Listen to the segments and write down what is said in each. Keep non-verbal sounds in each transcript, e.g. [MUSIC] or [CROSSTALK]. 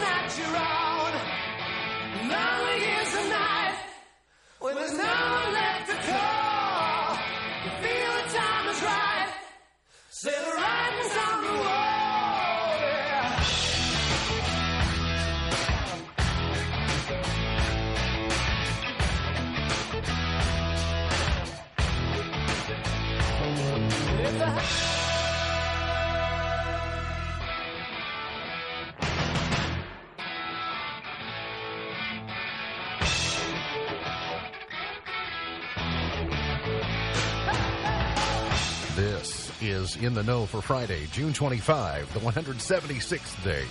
not your own. Lonely is the night In the Know for Friday, June 25, the 176th day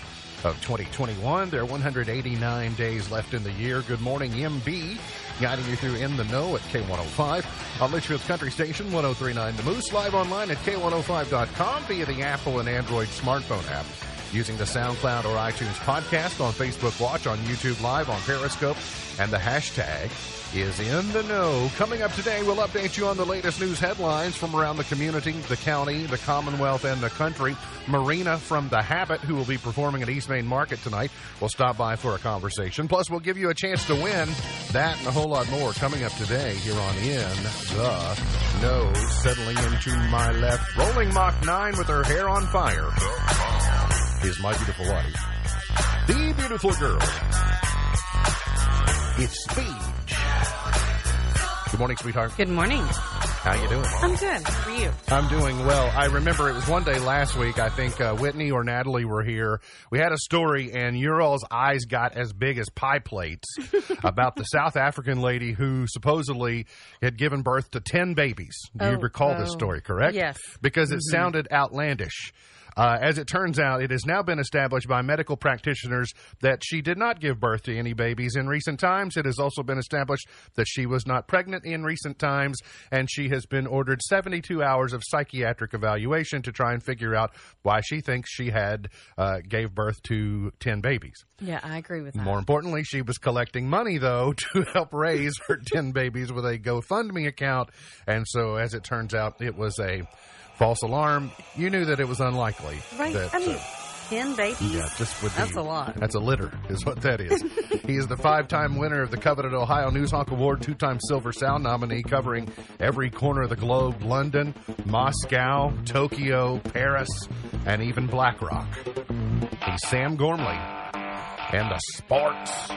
of 2021. There are 189 days left in the year. Good morning, MB, guiding you through In the Know at K105 on Leitchfield's Country Station 1039 The Moose, live online at K105.com via the Apple and Android smartphone app. Using the SoundCloud or iTunes podcast on Facebook Watch, on YouTube Live, on Periscope, and the hashtag is in the know. Coming up today, we'll update you on the latest news headlines from around the community, the county, the Commonwealth, and the country. Marina from The Habit, who will be performing at East Main Market tonight, will stop by for a conversation. Plus, we'll give you a chance to win that and a whole lot more coming up today here on In the Know. Settling into my left, rolling Mach 9 with her hair on fire, is my beautiful wife, the beautiful girl. It's Speech. Good morning, sweetheart. Good morning. How you doing? I'm good. How are you? I'm doing well. I remember it was one day last week. I think uh, Whitney or Natalie were here. We had a story, and your all's eyes got as big as pie plates [LAUGHS] about the South African lady who supposedly had given birth to 10 babies. Do you Oh, recall this oh. story, correct? Yes. Because it sounded outlandish. Uh, as it turns out, it has now been established by medical practitioners that she did not give birth to any babies in recent times. It has also been established that she was not pregnant in recent times, and she has been ordered 72 hours of psychiatric evaluation to try and figure out why she thinks she had uh, gave birth to 10 babies. Yeah, I agree with that. More importantly, she was collecting money, though, [LAUGHS] to help raise her 10 babies with a GoFundMe account. And so, as it turns out, it was a false alarm. You knew that it was unlikely. Right. That, I mean, uh, ten babies. yeah, just with That's the, a lot. That's a litter, is what that is. [LAUGHS] he is the five-time winner of the coveted Ohio Newshawk Award, two-time Silver Sound nominee, covering every corner of the globe: London, Moscow, Tokyo, Paris, and even Black Rock. He's Sam Gormley, and the sports.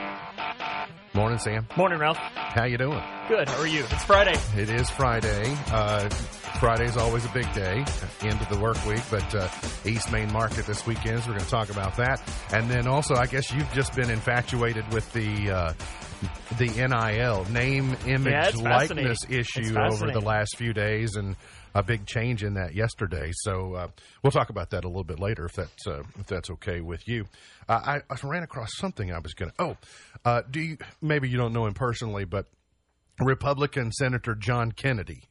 Morning, Sam. Morning, Ralph. How you doing? Good. How are you? It's Friday. It is Friday. Uh, Friday's always a big day, end of the work week, but uh, East Main Market this weekend, so we're going to talk about that. And then also, I guess you've just been infatuated with the uh, the NIL, name, image, Yeah, likeness issue over the last few days, and a big change in that yesterday. So uh, we'll talk about that a little bit later, if that's uh, if that's okay with you. Uh, I, I ran across something I was going to. Oh, uh, do you? Maybe you don't know him personally, but Republican Senator John Kennedy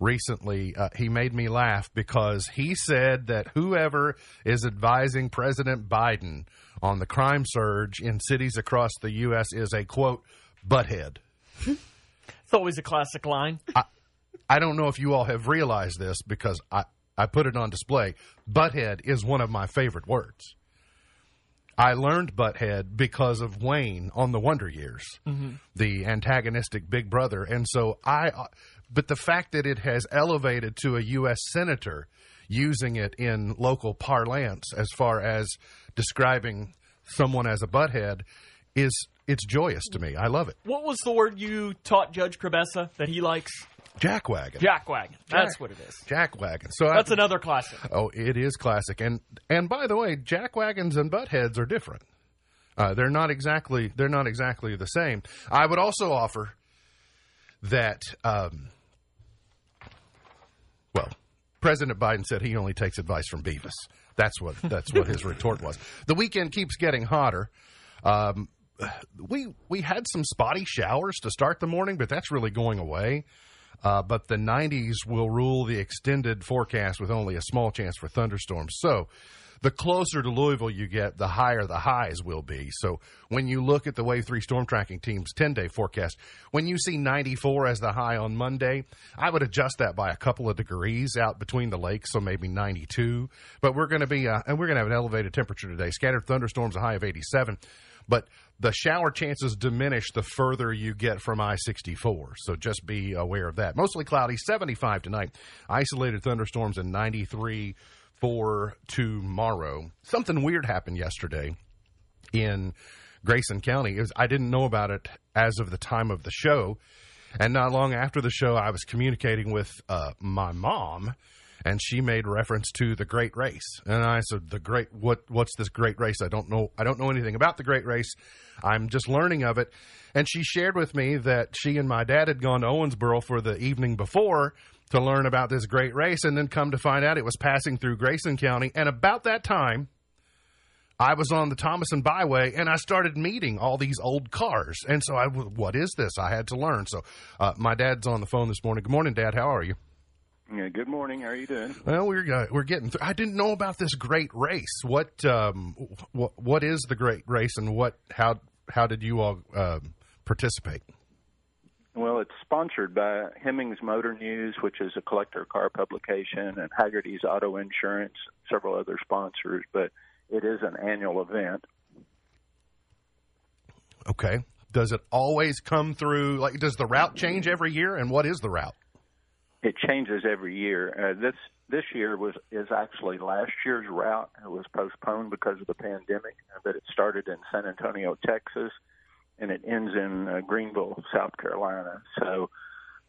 recently uh, he made me laugh because he said that whoever is advising President Biden on the crime surge in cities across the U.S. is a quote butthead. It's always a classic line. I don't know if you all have realized this because I, I put it on display. Butthead is one of my favorite words. I learned butthead because of Wayne on the Wonder Years, mm-hmm. the antagonistic big brother. And so I, but the fact that it has elevated to a U.S. senator using it in local parlance as far as describing someone as a butthead is, it's joyous to me. I love it. What was the word you taught Judge Crabessa that he likes? Jackwagon. Jackwagon. That's Jack- what it is. Jackwagon. So I- That's another classic. Oh, it is classic, and and by the way, jackwagons and butt heads are different. Uh, they're not exactly they're not exactly the same. I would also offer that. Um, well, President Biden said he only takes advice from Beavis. That's what that's what his [LAUGHS] retort was. The weekend keeps getting hotter. Um, we we had some spotty showers to start the morning, but that's really going away. Uh, but the 90s will rule the extended forecast with only a small chance for thunderstorms. So the closer to Louisville you get, the higher the highs will be. So when you look at the Wave 3 storm tracking team's 10 day forecast, when you see 94 as the high on Monday, I would adjust that by a couple of degrees out between the lakes, so maybe 92. But we're going to be, uh, and we're going to have an elevated temperature today. Scattered thunderstorms, a high of 87. But the shower chances diminish the further you get from I 64. So just be aware of that. Mostly cloudy, 75 tonight. Isolated thunderstorms and 93 for tomorrow. Something weird happened yesterday in Grayson County. It was, I didn't know about it as of the time of the show. And not long after the show, I was communicating with uh, my mom, and she made reference to the Great Race. And I said, "The Great what? What's this Great Race? I don't know. I don't know anything about the Great Race. I'm just learning of it." And she shared with me that she and my dad had gone to Owensboro for the evening before to learn about this great race, and then come to find out it was passing through Grayson County. And about that time, I was on the Thomason Byway and I started meeting all these old cars. And so I, what is this? I had to learn. So uh, my dad's on the phone this morning. Good morning, Dad. How are you? Yeah, good morning. How are you doing? Well, we're uh, we're getting through. I didn't know about this great race. What um what what is the great race and what how how did you all uh, participate? Well, it's sponsored by Hemmings Motor News, which is a collector car publication, and Hagerty's Auto Insurance, several other sponsors, but it is an annual event. Okay. Does it always come through? Like, does the route change every year? And what is the route? It changes every year. Uh, this this year was is actually last year's route. It was postponed because of the pandemic, but it started in San Antonio, Texas, and it ends in uh, Greenville, South Carolina. So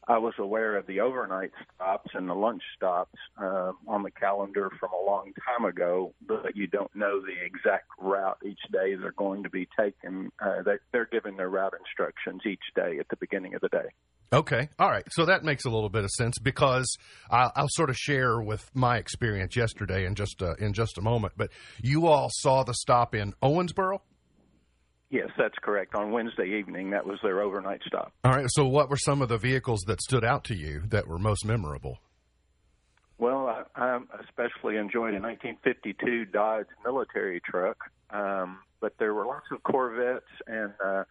I was aware of the overnight stops and the lunch stops uh, on the calendar from a long time ago, but you don't know the exact route each day they're going to be taken. Uh, they, they're given their route instructions each day at the beginning of the day. Okay. All right. So that makes a little bit of sense because I'll, I'll sort of share with my experience yesterday in just uh, in just a moment. But you all saw the stop in Owensboro. Yes, that's correct. On Wednesday evening, that was their overnight stop. All right. So what were some of the vehicles that stood out to you that were most memorable? Well, I, I especially enjoyed a 1952 Dodge military truck, um, but there were lots of Corvettes and. Uh,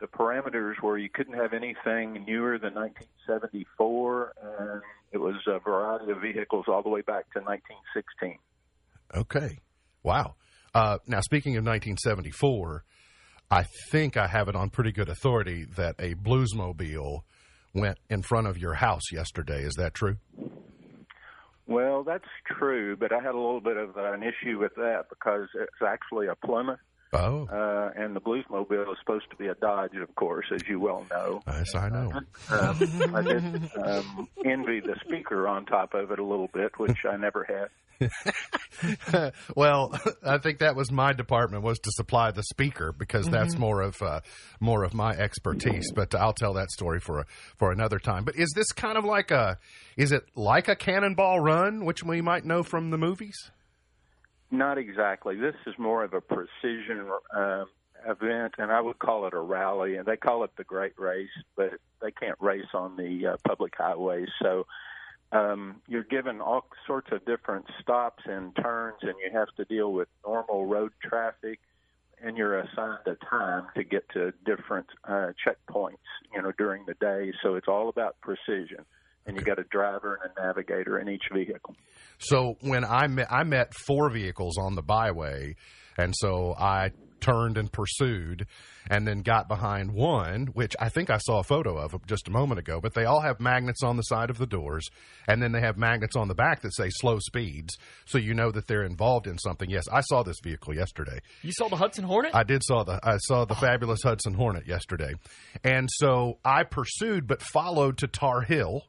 the parameters were you couldn't have anything newer than 1974, and it was a variety of vehicles all the way back to 1916. Okay. Wow. Uh, now, speaking of 1974, I think I have it on pretty good authority that a Bluesmobile went in front of your house yesterday. Is that true? Well, that's true, but I had a little bit of an issue with that because it's actually a Plymouth Oh, uh, and the Bluesmobile is supposed to be a Dodge, of course, as you well know. yes, I know. Um, I did um, envy the speaker on top of it a little bit, which I never had. [LAUGHS] well, [LAUGHS] I think that was my department was to supply the speaker because that's Mm-hmm. more of uh, more of my expertise. But I'll tell that story for a, for another time. But is this kind of like a is it like a cannonball run, which we might know from the movies? Not exactly. This is more of a precision um, event, and I would call it a rally. And they call it the Great Race, but they can't race on the uh, public highways. So um, you're given all sorts of different stops and turns, and you have to deal with normal road traffic. And you're assigned a time to get to different uh, checkpoints, you know, during the day. So it's all about precision. And you got a driver and a navigator in each vehicle. So when I met, I met four vehicles on the byway, and so I turned and pursued, and then got behind one, which I think I saw a photo of just a moment ago. But they all have magnets on the side of the doors, and then they have magnets on the back that say slow speeds, so you know that they're involved in something. Yes, I saw this vehicle yesterday. You saw the Hudson Hornet? I did saw the I saw the fabulous Hudson Hornet yesterday, and so I pursued but followed to Tar Hill,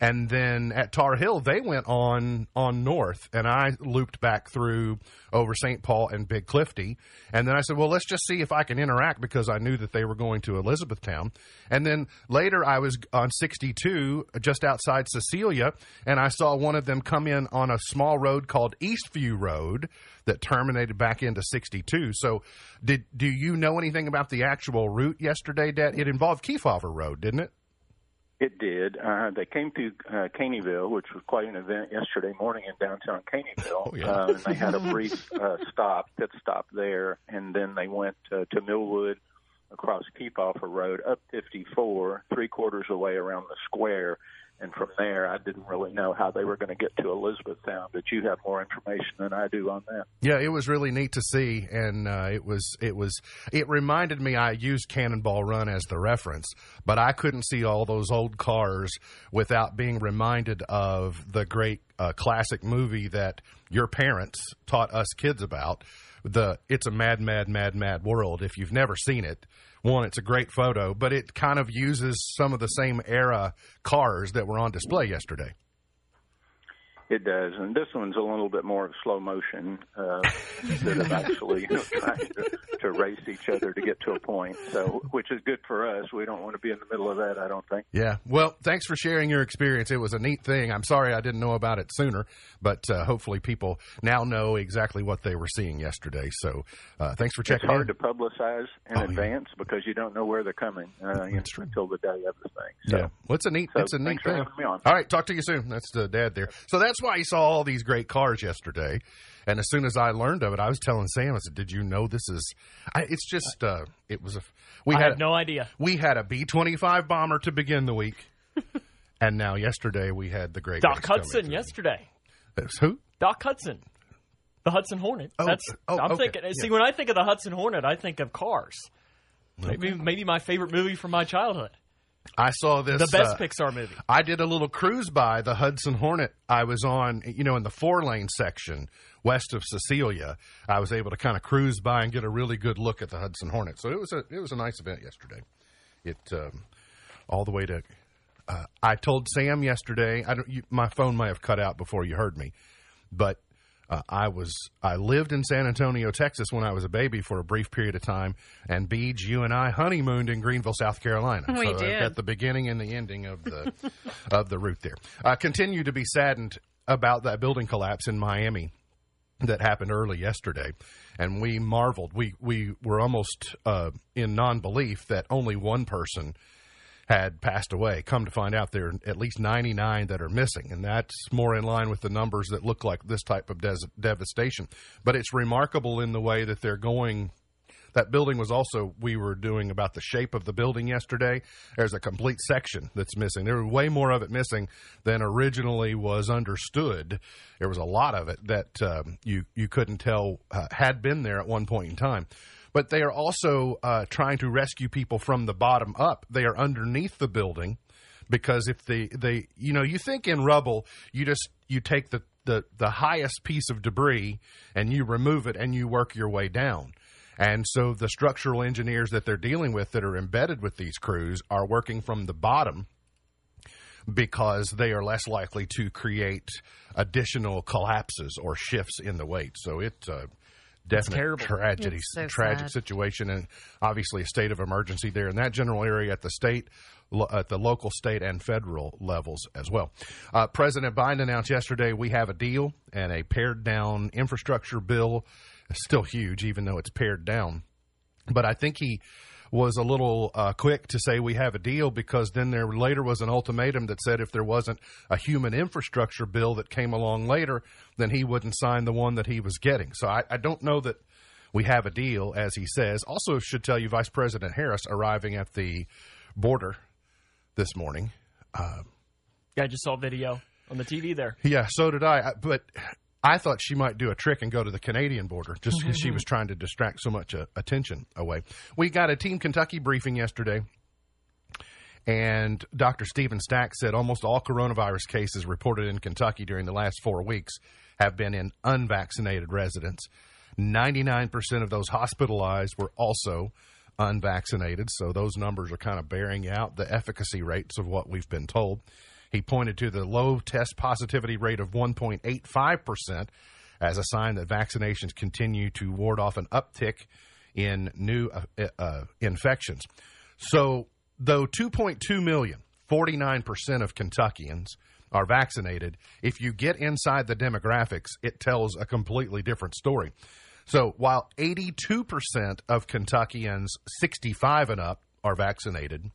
and then at Tar Hill they went on on north, and I looped back through over St. Paul and Big Clifty, and then I said, well, let's just see if I can interact because I knew that they were going to Elizabethtown, and then later I was on 62 just outside Cecilia, and I saw one of them come in on a small road called Eastview Road that terminated back into 62. So, did do you know anything about the actual route yesterday, Dad? It involved Kefauver Road, didn't it? It did. Uh, they came through uh, Caneyville, which was quite an event yesterday morning in downtown Caneyville. Oh, yeah. uh, and they had a [LAUGHS] brief uh, stop, pit stop there, and then they went uh, to Millwood across Kefauver Road up 54, three quarters away around the square. And from there, I didn't really know how they were going to get to Elizabethtown, but you have more information than I do on that. Yeah, it was really neat to see, and uh, it was it was it reminded me. I used Cannonball Run as the reference, but I couldn't see all those old cars without being reminded of the great uh, classic movie that your parents taught us kids about. The It's a Mad, Mad, Mad, Mad World. If you've never seen it, one, it's a great photo, but it kind of uses some of the same era cars that were on display yesterday. It does, and this one's a little bit more of slow motion uh, [LAUGHS] instead of actually you know, trying to, to race each other to get to a point. So, which is good for us. We don't want to be in the middle of that. I don't think. Yeah. Well, thanks for sharing your experience. It was a neat thing. I'm sorry I didn't know about it sooner, but uh, hopefully people now know exactly what they were seeing yesterday. So, uh, thanks for It's checking hard in. to publicize in Oh, yeah. advance because you don't know where they're coming uh, you know, true. until the day of the thing. So, yeah. Well, it's a neat, so it's a neat thing. me on. All right. Talk to you soon. That's the dad there. So that's why you saw all these great cars yesterday. And as soon as I learned of it, I was telling Sam, I said, "Did you know this is? I, it's just, uh, it was a. We I had no idea. we had a B twenty five bomber to begin the week, [LAUGHS] and now yesterday we had the great Doc Hudson yesterday. That's Who? Doc Hudson. The Hudson Hornet. Oh, That's oh, I'm okay, thinking see when I think of the Hudson Hornet, I think of cars. Maybe maybe my favorite movie from my childhood. I saw this. The best uh, Pixar movie. I did a little cruise by the Hudson Hornet. I was on, you know, in the four lane section west of Cecilia. I was able to kind of cruise by and get a really good look at the Hudson Hornet. So it was a it was a nice event yesterday. It um, all the way to. Uh, I told Sam yesterday. I don't. You, my phone may have cut out before you heard me, but uh, I was I lived in San Antonio, Texas, when I was a baby for a brief period of time, and Beej, you and I honeymooned in Greenville, South Carolina. We so did. got the beginning and the ending of the [LAUGHS] of the route there. I continue to be saddened about that building collapse in Miami that happened early yesterday, and we marveled. We we were almost uh, in non belief that only one person had passed away. Come to find out, there are at least 99 that are missing, and that's more in line with the numbers that look like this type of des- devastation. But it's remarkable in the way that they're going. That building was also, we were doing about the shape of the building yesterday. There's a complete section that's missing. There was way more of it missing than originally was understood. There was a lot of it that um, you, you couldn't tell uh, had been there at one point in time but they are also uh, trying to rescue people from the bottom up. They are underneath the building because if they they you know you think in rubble you just you take the the the highest piece of debris and you remove it and you work your way down. And so the structural engineers that they're dealing with that are embedded with these crews are working from the bottom because they are less likely to create additional collapses or shifts in the weight. So it uh, definite tragedy, so tragic sad. situation, and obviously a state of emergency there in that general area at the state. lo- At the local, state, and federal levels as well. Uh, President Biden announced yesterday we have a deal and a pared down infrastructure bill. It's still huge, even though it's pared down but I think he was a little uh, quick to say we have a deal because then there later was an ultimatum that said if there wasn't a human infrastructure bill that came along later, then he wouldn't sign the one that he was getting. So I, I don't know that we have a deal, as he says. Also, should tell you Vice President Harris arriving at the border this morning. Yeah, I just saw a video on the TV there. Yeah, so did. I- But I thought she might do a trick and go to the Canadian border just because she was trying to distract so much uh, attention away. We got a Team Kentucky briefing yesterday, and Dr. Stephen Stack said almost all coronavirus cases reported in Kentucky during the last four weeks have been in unvaccinated residents. 99% of those hospitalized were also unvaccinated. So those numbers are kind of bearing out the efficacy rates of what we've been told. He pointed to the low test positivity rate of 1.85% as a sign that vaccinations continue to ward off an uptick in new uh, uh, infections. So, though 2.2 million, 49% of Kentuckians are vaccinated, if you get inside the demographics, it tells a completely different story. So, while 82% of Kentuckians 65 and up are vaccinated,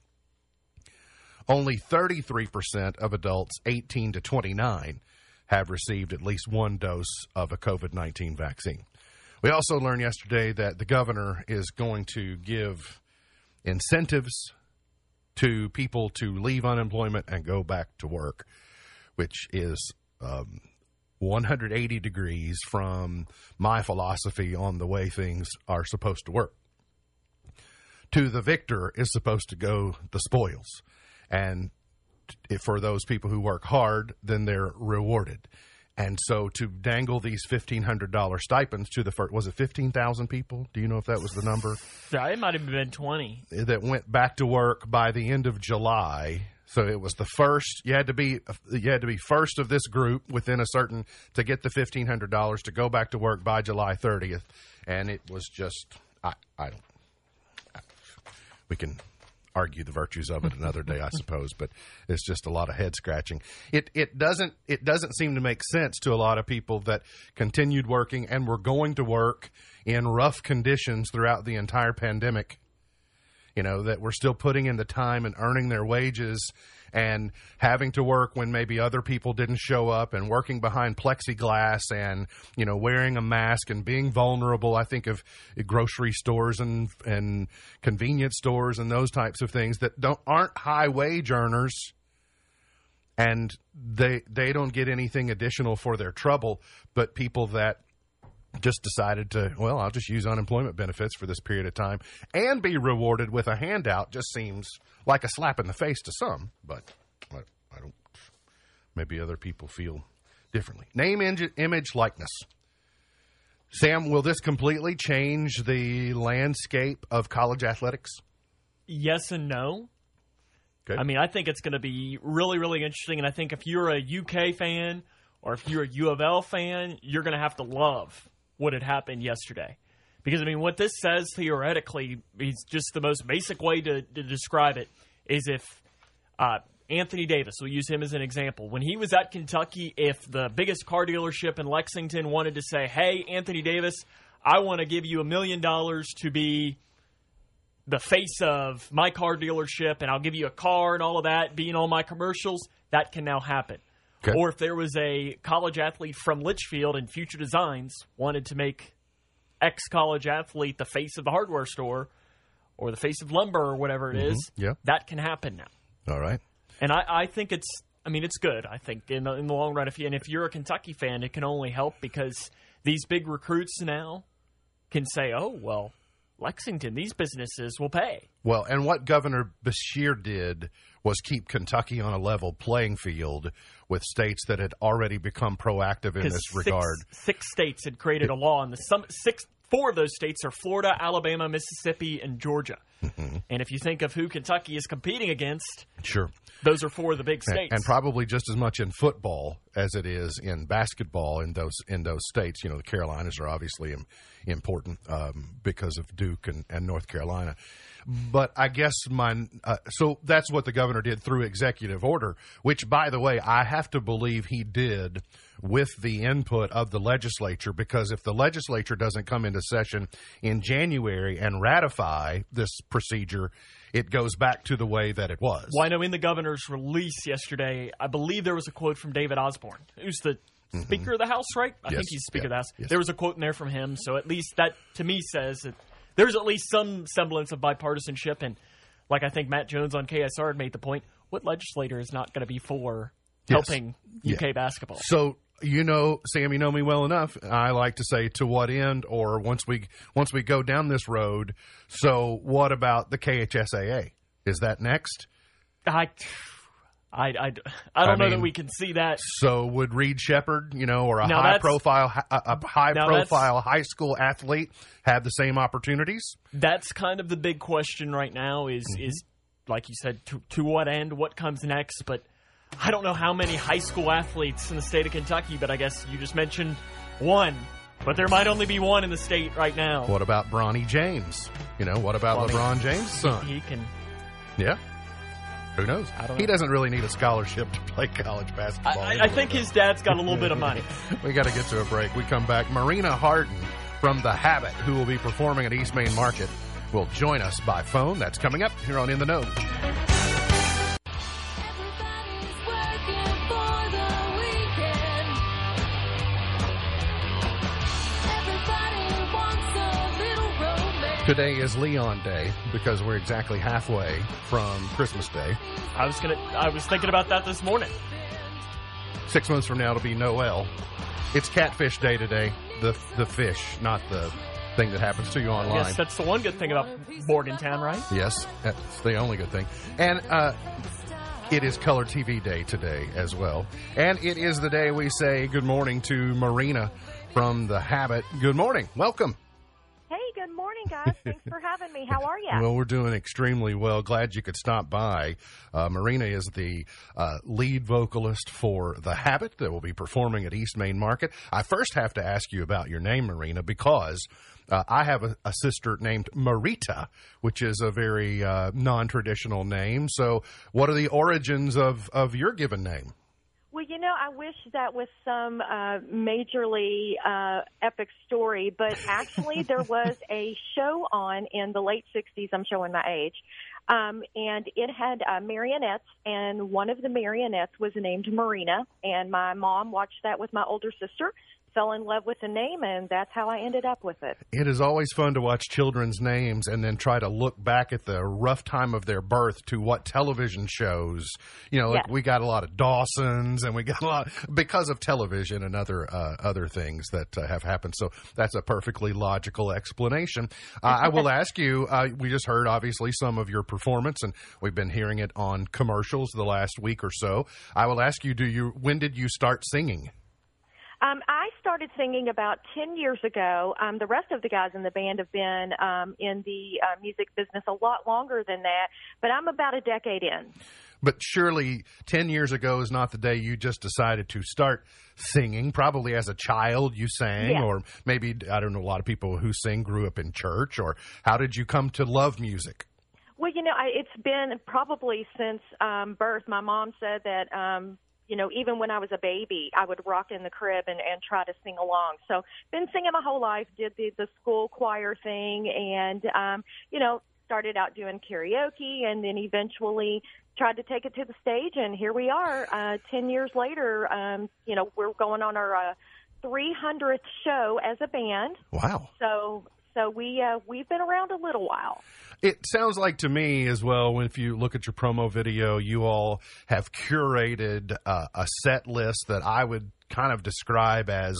only 33% of adults 18 to 29 have received at least one dose of a COVID 19 vaccine. We also learned yesterday that the governor is going to give incentives to people to leave unemployment and go back to work, which is um, 180 degrees from my philosophy on the way things are supposed to work. To the victor is supposed to go the spoils. And for those people who work hard, then they're rewarded. And so to dangle these fifteen hundred dollar stipends to the first was it fifteen thousand people? Do you know if that was the number Yeah, it might have been 20. that went back to work by the end of July? So it was the first. You had to be you had to be first of this group within a certain to get the fifteen hundred dollars to go back to work by July thirtieth, and it was just I I don't. We can argue the virtues of it another day, I suppose, but it's just a lot of head scratching. It it doesn't it doesn't seem to make sense to a lot of people that continued working and were going to work in rough conditions throughout the entire pandemic. You know that we're still putting in the time and earning their wages and having to work when maybe other people didn't show up and working behind plexiglass and you know wearing a mask and being vulnerable i think of grocery stores and and convenience stores and those types of things that don't aren't high wage earners. And they they don't get anything additional for their trouble but people that just decided to well i'll just use unemployment benefits for this period of time and be rewarded with a handout just seems like a slap in the face to some but i, I don't maybe other people feel differently name image, image likeness sam will this completely change the landscape of college athletics Yes and no. okay I mean, I think it's going to be really, really interesting. And I think if you're a UK fan or if you're a U of L fan, you're going to have to love what had happened yesterday. Because, I mean, what this says theoretically is just the most basic way to, to describe it is if uh, Anthony Davis, we'll use him as an example. When he was at Kentucky, if the biggest car dealership in Lexington wanted to say, hey, Anthony Davis, I want to give you a million dollars to be the face of my car dealership and I'll give you a car and all of that, being all my commercials, that can now happen. Okay. Or if there was a college athlete from Leitchfield and Future Designs wanted to make ex college athlete the face of the hardware store or the face of lumber or whatever it mm-hmm. is, yeah. that can happen now. all right And I, I think it's, I mean, it's good. I think in the, in the long run, if you, and if you're a Kentucky fan, it can only help because these big recruits now can say, oh well, Lexington, these businesses will pay. Well, and what Governor Beshear did was keep Kentucky on a level playing field with states that had already become proactive in this six- regard. Six, states had created a law, and the some six four of those states are Florida, Alabama, Mississippi, and Georgia. Mm-hmm. And if you think of who Kentucky is competing against, Sure. those are four of the big states. and probably just as much in football as it is in basketball in those in those states. You know, the Carolinas are obviously important um, because of Duke and, and North Carolina. But I guess my uh, so that's what the governor did through executive order, which, by the way, I have to believe he did with the input of the legislature because if the legislature doesn't come into session in January and ratify this procedure, it goes back to the way that it was. well, I know in the governor's release yesterday, I believe there was a quote from David Osborne, who's the Speaker of the House, right? I Mm-hmm. Yes. think he's Speaker Yeah. of the House. Yes. There was a quote in there from him, so at least that to me says that there's at least some semblance of bipartisanship. And like I think Matt Jones on KSR had made the point, what legislator is not going to be for Yes. helping Yeah. UK basketball? So you know, Sam, you know me well enough. I like to say to what end, or once we once we go down this road. So what about the KHSAA? Is that next? I, I, I, I don't I know that we can see that. So would Reed Sheppard, you know, or a Now high profile a, a high profile high school athlete have the same opportunities? That's kind of the big question right now. Is Mm-hmm. is like you said, to, to what end? What comes next? But I don't know how many high school athletes in the state of Kentucky. But I guess you just mentioned one. But there might only be one in the state right now. What about Bronny James? You know, what about Well, I mean, LeBron James' son? He can. yeah. Who knows? I don't He doesn't really need a scholarship to play college basketball. I, I anyway, think his dad's got a little bit of money. [LAUGHS] we got to get to a break. We come back. Marina Harden from The Habit, who will be performing at East Main Market, will join us by phone. That's coming up here on In the Know. Today is Leon Day because we're exactly halfway from Christmas Day. I was gonna. I was thinking about that this morning. Six months from now, it'll be Noel. It's Catfish Day today. The the fish, not the thing that happens to you online. Yes, that's the one good thing about Morgantown, right? Yes, that's the only good thing. And uh, it is Color TV Day today as well. And it is the day we say good morning to Marina from The Habit. Good morning. Welcome. Hey, good morning, guys. Thanks for having me. How are you? Well, we're doing extremely well. Glad you could stop by. Uh, Marina is the uh, lead vocalist for The Habit that will be performing at East Main Market. I first have to ask you about your name, Marina, because uh, I have a, a, sister named Marita, which is a very uh, non traditional name. So, what are the origins of, of your given name? Well, you know, I wish that was some uh, majorly uh, epic story, but [LAUGHS] actually, there was a show on in the late 60s. I'm showing my age. Um, and it had uh, marionettes, and one of the marionettes was named Marina. And my mom watched that with my older sister, fell in love with the name, and that's how I ended up with it. It is always fun to watch children's names and then try to look back at the rough time of their birth to what television shows. You know, Yes. we got a lot of Dawsons, and we got a lot because of television and other uh, other things that uh, have happened. So that's a perfectly logical explanation. Uh, I will [LAUGHS] ask you. Uh, we just heard obviously some of your performance, and we've been hearing it on commercials the last week or so. I will ask you. Do you? When did you start singing? Um, I started singing about 10 years ago. Um, the rest of the guys in the band have been um, in the uh, music business a lot longer than that, but I'm about a decade in. But surely 10 years ago is not the day you just decided to start singing. Probably as a child you sang, Yeah. or maybe, I don't know, a lot of people who sing grew up in church, or how did you come to love music? Well, you know, I, it's been probably since um, birth. My mom said that, um, you know, even when I was a baby, I would rock in the crib and, and try to sing along. So, been singing my whole life. Did the the school choir thing, and um, you know, started out doing karaoke, and then eventually tried to take it to the stage. And here we are, uh, ten years later. Um, you know, we're going on our uh, 300th show as a band. Wow. So, so we uh, we've been around a little while. It sounds like to me as well, if you look at your promo video, you all have curated uh, a set list that I would kind of describe as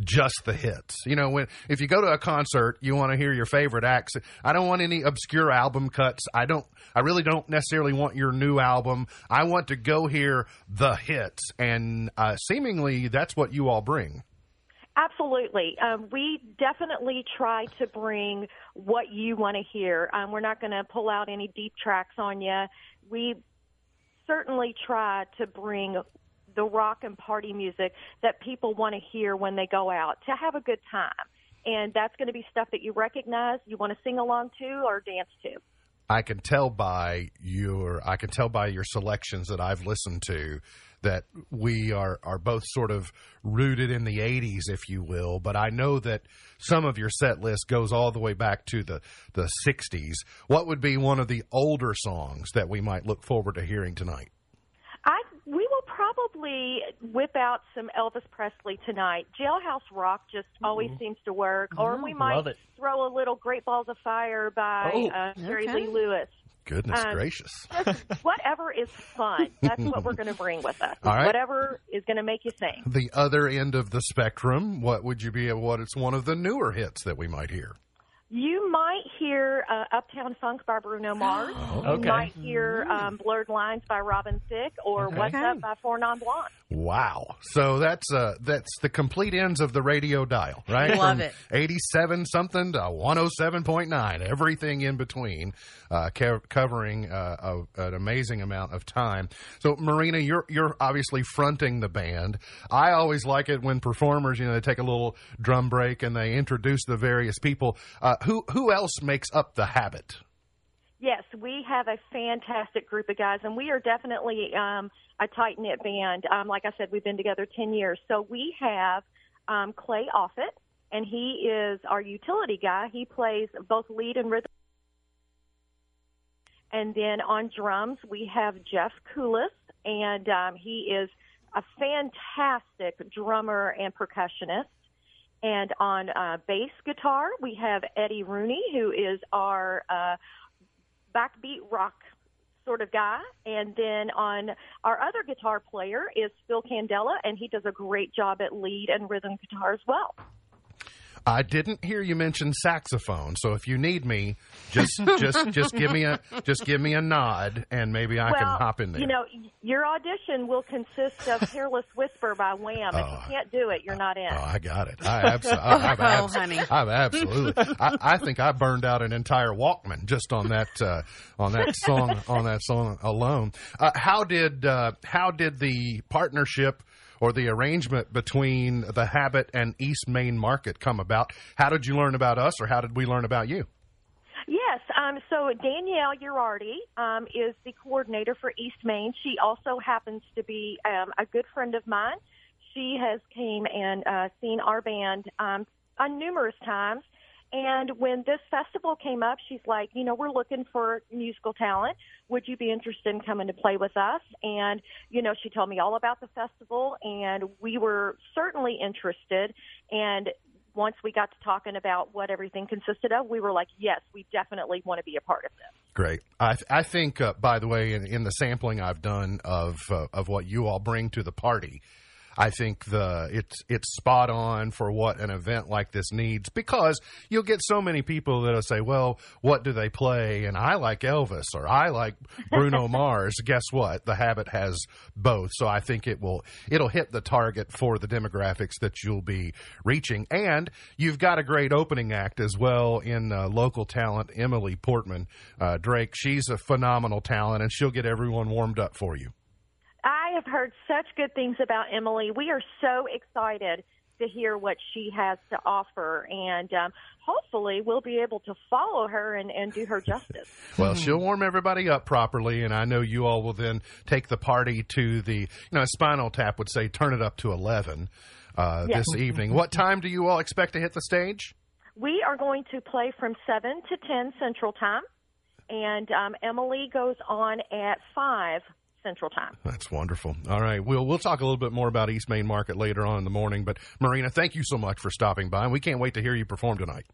just the hits. You know, when if you go to a concert, you want to hear your favorite acts. I don't want any obscure album cuts. I don't. I really don't necessarily want your new album. I want to go hear the hits, and uh, seemingly that's what you all bring. Absolutely. Um, we definitely try to bring what you want to hear. Um, we're not going to pull out any deep tracks on you. We certainly try to bring the rock and party music that people want to hear when they go out to have a good time. And that's going to be stuff that you recognize, you want to sing along to or dance to. I can tell by your I can tell by your selections that I've listened to that we are are both sort of rooted in the 80s if you will but I know that some of your set list goes all the way back to the the 60s what would be one of the older songs that we might look forward to hearing tonight I we will probably whip out some Elvis Presley tonight. Jailhouse Rock just always seems to work, or we might throw a little Great Balls of Fire by Oh, uh, Jerry okay. Lee Lewis. Goodness Um, gracious [LAUGHS] whatever is fun. That's what we're going to bring with us. All right. Whatever is going to make you sing. the other end of the spectrum what would you be what it's one of the newer hits that we might hear You might hear uh, Uptown Funk by Bruno [GASPS] Mars. Okay. You might hear um, Blurred Lines by Robin Thicke or Okay. What's Okay. Up by Four Non Blondes. Wow. So that's uh that's the complete ends of the radio dial, right? Love From it. 87 something to 107.9, everything in between, uh co- covering uh, a, an amazing amount of time. So Marina, you're you're obviously fronting the band. I always like it when performers, you know, they take a little drum break and they introduce the various people. Uh who who else makes up the habit? Yes, we have a fantastic group of guys, and we are definitely um, a tight knit band. Um, like I said, we've been together 10 years. So we have um, Clay Offit, and he is our utility guy. He plays both lead and rhythm. And then on drums, we have Jeff Koulis, and um, he is a fantastic drummer and percussionist. And on uh, bass guitar, we have Eddie Rooney, who is our uh, backbeat rock sort of guy. And then on our other guitar player is Phil Candela, and he does a great job at lead and rhythm guitar as well. I didn't hear you mention saxophone, so if you need me, just [LAUGHS] just just give me a just give me a nod, and maybe I well, can hop in there. you know, your audition will consist of "Careless Whisper" by Wham. if Oh. you can't do it, you're not in. Oh, I got it. I absolutely. I've, [LAUGHS] Oh, honey. I've absolutely. I, I think I burned out an entire Walkman just on that uh, on that song on that song alone. Uh, how did uh, how did the partnership or the arrangement between the Habit and East Main Market come about? How did you learn about us, or how did we learn about you? Yes. Um, so Danielle Urardi um, is the coordinator for East Main. She also happens to be um, a good friend of mine. She has came and uh, seen our band um, on numerous times. And when this festival came up, she's like, you know, we're looking for musical talent. Would you be interested in coming to play with us? And, you know, she told me all about the festival, and we were certainly interested. And once we got to talking about what everything consisted of, we were like, yes, we definitely want to be a part of this. Great. I, I think, uh, by the way, in, in the sampling I've done of uh, of what you all bring to the party, I think the it's it's spot on for what an event like this needs because you'll get so many people that'll say, "Well, what do they play?" And I like Elvis or I like Bruno [LAUGHS] Mars. Guess what? The Habit has both, so I think it will it'll hit the target for the demographics that you'll be reaching. And you've got a great opening act as well in uh, local talent, Emily Portman uh, Drake. She's a phenomenal talent, and she'll get everyone warmed up for you. Have heard such good things about Emily. We are so excited to hear what she has to offer, and um, hopefully we'll be able to follow her and, and do her justice. [LAUGHS] Well, she'll warm everybody up properly, and I know you all will then take the party to the, you know, Spinal Tap would say turn it up to 11 uh, Yes. this evening. What time do you all expect to hit the stage? We are going to play from 7 to 10 Central Time, and um, Emily goes on at 5 Central Time. That's wonderful. All right, we'll we'll talk a little bit more about East Main Market later on in the morning. But Marina, thank you so much for stopping by, and we can't wait to hear you perform tonight.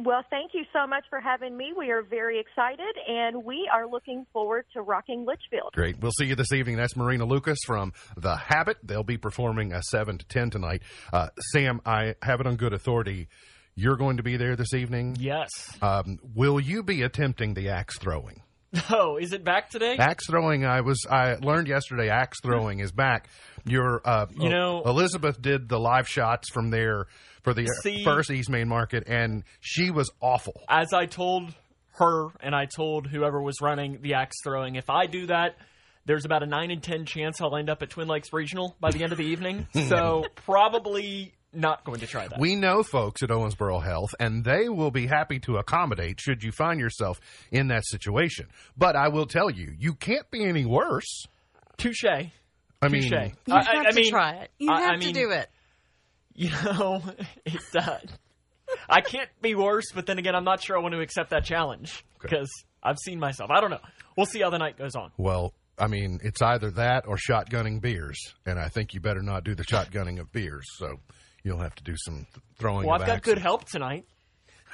Well, thank you so much for having me. We are very excited, and we are looking forward to rocking Leitchfield. Great. We'll see you this evening. That's Marina Lucas from The Habit. They'll be performing a 7 to 10 tonight. Uh, Sam, I have it on good authority. You're going to be there this evening. Yes. Um, will you be attempting the axe throwing? [LAUGHS] Oh, is it back today? Axe throwing. I was. I learned yesterday. Axe throwing is back. Your, uh, You know- Elizabeth did the live shots from there for the See- first East Main Market, and she was awful. As I told her and I told whoever was running the axe throwing, if I do that, there's about a 9 in 10 chance I'll end up at Twin Lakes Regional by the end of the evening. [LAUGHS] So probably not going to try that. We know folks at Owensboro Health, and they will be happy to accommodate should you find yourself in that situation. But I will tell you, you can't be any worse. Touche. I mean, Touche. You I- have I- I to mean, try it. You I- have I to mean, do it. You know, [LAUGHS] it uh, I can't be worse, but then again, I'm not sure I want to accept that challenge because I've seen myself. I don't know. We'll see how the night goes on. well, I mean, it's either that or shotgunning beers, and I think you better not do the shotgunning of beers. So you'll have to do some throwing. Well, I've got good help tonight.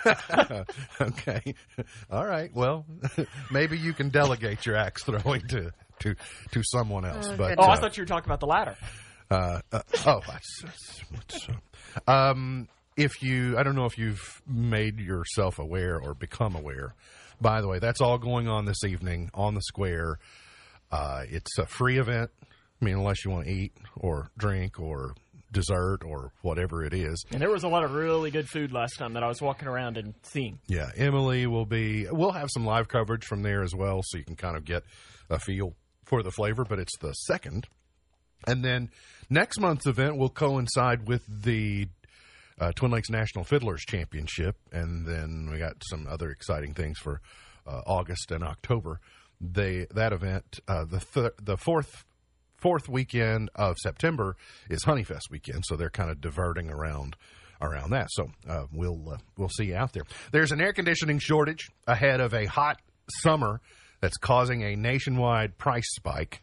[LAUGHS] okay. [LAUGHS] All right. Well, [LAUGHS] maybe you can delegate your axe throwing to to to someone else. but Oh, I uh, thought you were talking about the ladder. uh, uh, oh, that's, that's, what's, uh, um, if you, I don't know if you've made yourself aware or become aware. By the way, that's all going on this evening on the square. Uh, it's a free event. I mean, unless you want to eat or drink or dessert or whatever it is. And there was a lot of really good food last time that I was walking around and seeing. Yeah, Emily will be. We'll have some live coverage from there as well, so you can kind of get a feel for the flavor. But it's the second, and then next month's event will coincide with the uh, Twin Lakes National Fiddlers Championship, and then we got some other exciting things for uh, August and October. They that event, uh, the th- the fourth fourth weekend of September is Honeyfest weekend, so they're kind of diverting around around that. So uh, we'll uh, we'll see you out there. There's an air conditioning shortage ahead of a hot summer that's causing a nationwide price spike.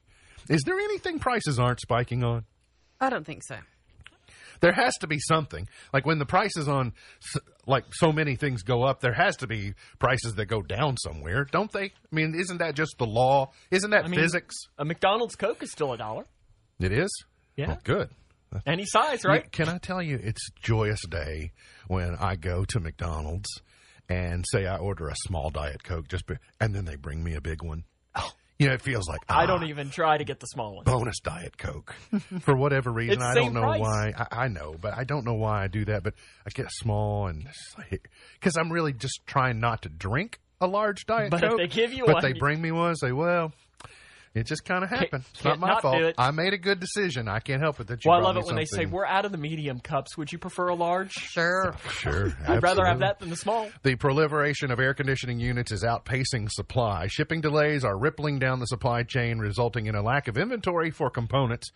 Is there anything prices aren't spiking on? I don't think so. There has to be something. Like when the prices on like so many things go up, there has to be prices that go down somewhere, don't they? I mean, isn't that just the law? Isn't that I mean- physics? A McDonald's Coke is still a dollar. It is. Yeah. Oh, good. Any size, right? Can I tell you, it's joyous day when I go to McDonald's and say I order a small diet coke, just be, and then they bring me a big one. You know, it feels like I don't ah, even try to get the small one. bonus diet coke for whatever [LAUGHS] reason. I don't know price. why. I, I know, but I don't know why I do that. But I get small and because I'm really just trying not to drink a large diet coke. But if they give you but one, they bring me one. Say, well. It just kind of happened. It's not my not fault. do it. I made a good decision. I can't help it that you Well, I love it when they say we're out of the medium cups. Would you prefer a large? Sure. [LAUGHS] Sure, [LAUGHS] I'd rather have that than the small. The proliferation of air conditioning units is outpacing supply. Shipping delays are rippling down the supply chain, resulting in a lack of inventory for components.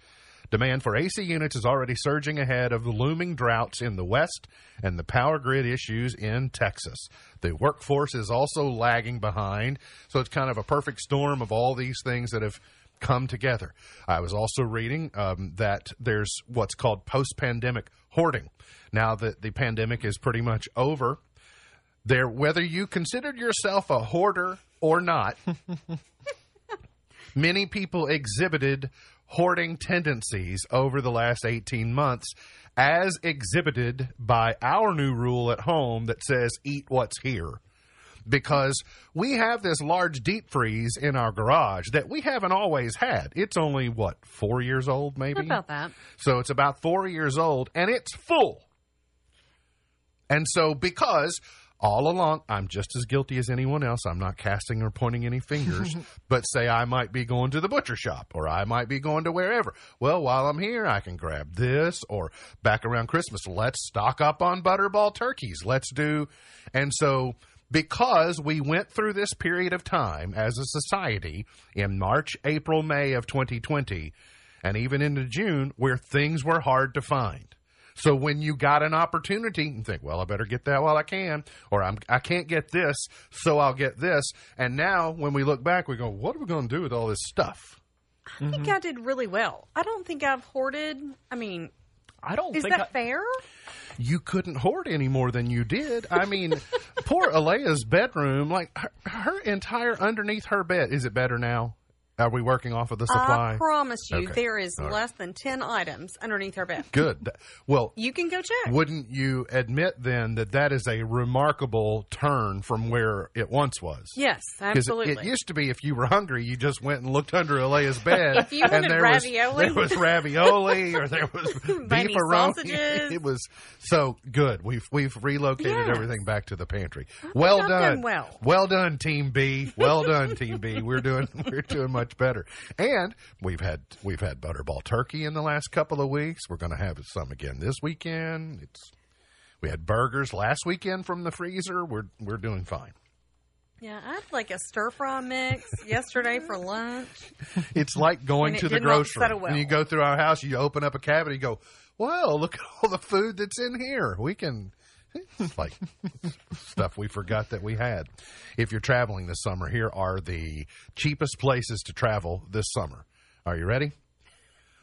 Demand for AC units is already surging ahead of the looming droughts in the West and the power grid issues in Texas. The workforce is also lagging behind, so it's kind of a perfect storm of all these things that have come together. I was also reading um, that there's what's called post pandemic hoarding. Now that the pandemic is pretty much over, there whether you considered yourself a hoarder or not [LAUGHS] many people exhibited hoarding tendencies over the last 18 months as exhibited by our new rule at home that says eat what's here because we have this large deep freeze in our garage that we haven't always had it's only what 4 years old maybe About that. so it's about four years old and it's full. And so, because all along, I'm just as guilty as anyone else. I'm not casting or pointing any fingers, [LAUGHS] but say I might be going to the butcher shop or I might be going to wherever. Well, while I'm here, I can grab this or back around Christmas, let's stock up on butterball turkeys. Let's do. And so, because we went through this period of time as a society in March, April, May of 2020, and even into June where things were hard to find. So when you got an opportunity, you think, well, I better get that while I can, or I'm, I can't get this, so I'll get this. And now when we look back, we go, what are we going to do with all this stuff? I think mm-hmm. I did really well. I don't think I've hoarded. I mean, I don't is think that I, fair? You couldn't hoard any more than you did. I mean, [LAUGHS] poor Alea's bedroom, like her, her entire underneath her bed. Is it better now? Are we working off of the supply? I promise you, Okay. there is right. less than 10 items underneath her bed. Good. Well, You can go check. wouldn't you admit then that that is a remarkable turn from where it once was? Yes, absolutely. It, it used to be if you were hungry, you just went and looked under Alea's bed. [LAUGHS] If you and there ravioli. was, there was ravioli or there was [LAUGHS] beefaroni. sausages. It was so good. We've we've relocated Yes. everything back to the pantry. Well done. done well. Well done, Team B. Well done, Team B. We're doing [LAUGHS] we're doing much better. And we've had we've had butterball turkey in the last couple of weeks. We're going to have some again this weekend. It's we had burgers last weekend from the freezer. We're we're doing fine. yeah, I had like a stir fry mix yesterday for lunch. [LAUGHS] It's like going to the grocery. well. When you go through our house, you open up a cabinet, you go, "Well, look at all the food that's in here. We can." It's like stuff we forgot that we had. If you're traveling this summer, here are the cheapest places to travel this summer. Are you ready?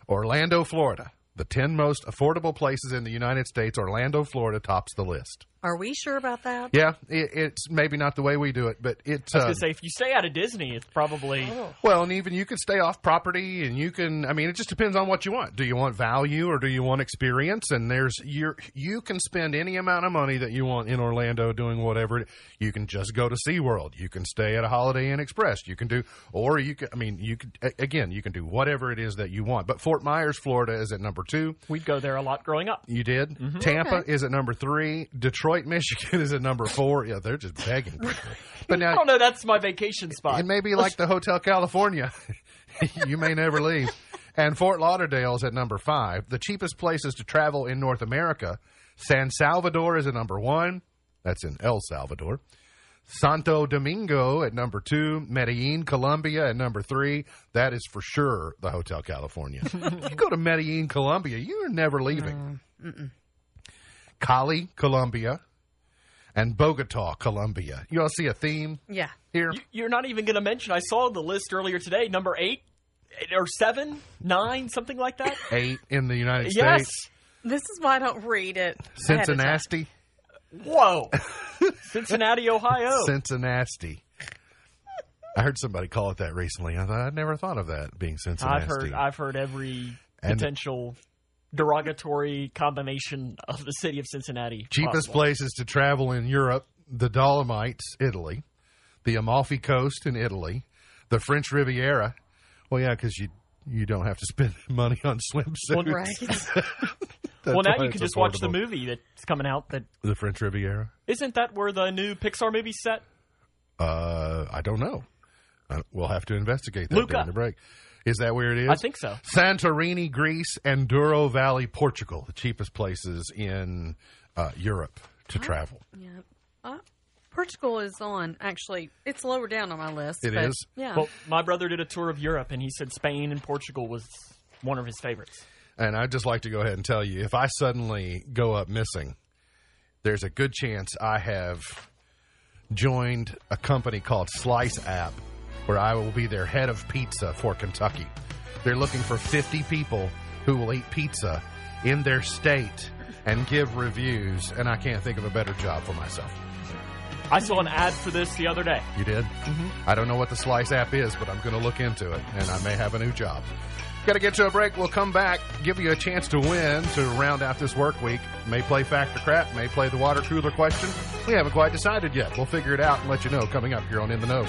Orlando, Florida. The 10 most affordable places in the United States, Orlando, Florida tops the list. Are we sure about that? Yeah, it, it's maybe not the way we do it, but it's I was uh, gonna say if you stay out of Disney, it's probably Well, and even you can stay off property, and you can. I mean, it just depends on what you want. Do you want value or do you want experience? And there's you you can spend any amount of money that you want in Orlando doing whatever. You can just go to SeaWorld. You can stay at a Holiday Inn Express. You can do, or you can. I mean, you can again. You can do whatever it is that you want. But Fort Myers, Florida, is at number two. we'd go there a lot growing up. You did. Tampa is at number three. Detroit, Michigan is at number four. Yeah, they're just begging people. [LAUGHS] But I now oh, don't know. That's my vacation spot. it may be like the Hotel California. [LAUGHS] you may never leave. And Fort Lauderdale is at number five. The cheapest places to travel in North America. San Salvador is at number one. That's in El Salvador. Santo Domingo at number two. Medellin, Colombia at number three. That is for sure the Hotel California. [LAUGHS] you go to Medellin, Colombia, you are never leaving. Cali, Colombia. And Bogota, Colombia. You all see a theme Yeah. here? You- You're not even going to mention. I saw the list earlier today. Number eight or seven, nine, something like that. eight in the United States. yes. States. This is why I don't read it. ahead of time. Cincinnati. Whoa, [LAUGHS] Cincinnati, Ohio. Cincinnati. I heard somebody call it that recently. I thought I'd never thought of that being Cincinnati. I've heard I've heard every And- potential derogatory combination of the city of Cincinnati. Cheapest possible. places to travel in Europe: the Dolomites, Italy, the Amalfi Coast in Italy, the French Riviera. Well, yeah, because you you don't have to spend [LAUGHS] money on swimsuits. Well, Right. [LAUGHS] [LAUGHS] Well, now you can just watch the movie that's coming out. That The French Riviera. isn't that where the new Pixar movie set? Uh, I don't know. Uh, we'll have to investigate that Luca. during the break. Is that where it is? I think so. Santorini, Greece, and Douro Valley, Portugal, the cheapest places in uh, Europe to travel. Yeah. Uh, Portugal is on, actually, it's lower down on my list. It but, is? Yeah. Well, my brother did a tour of Europe, and he said Spain and Portugal was one of his favorites. And I'd just like to go ahead and tell you if I suddenly go up missing, there's a good chance I have joined a company called Slice App, where I will be their head of pizza for Kentucky. They're looking for 50 people who will eat pizza in their state and give reviews, and I can't think of a better job for myself. I saw an ad for this the other day. You did? Mm-hmm. I don't know what the Slice app is, but I'm going to look into it, and I may have a new job. Got to get to a break. We'll come back, give you a chance to win to round out this work week. May play Fact or Crap, may play the water cooler question. We haven't quite decided yet. We'll figure it out and let you know coming up here on In the Know.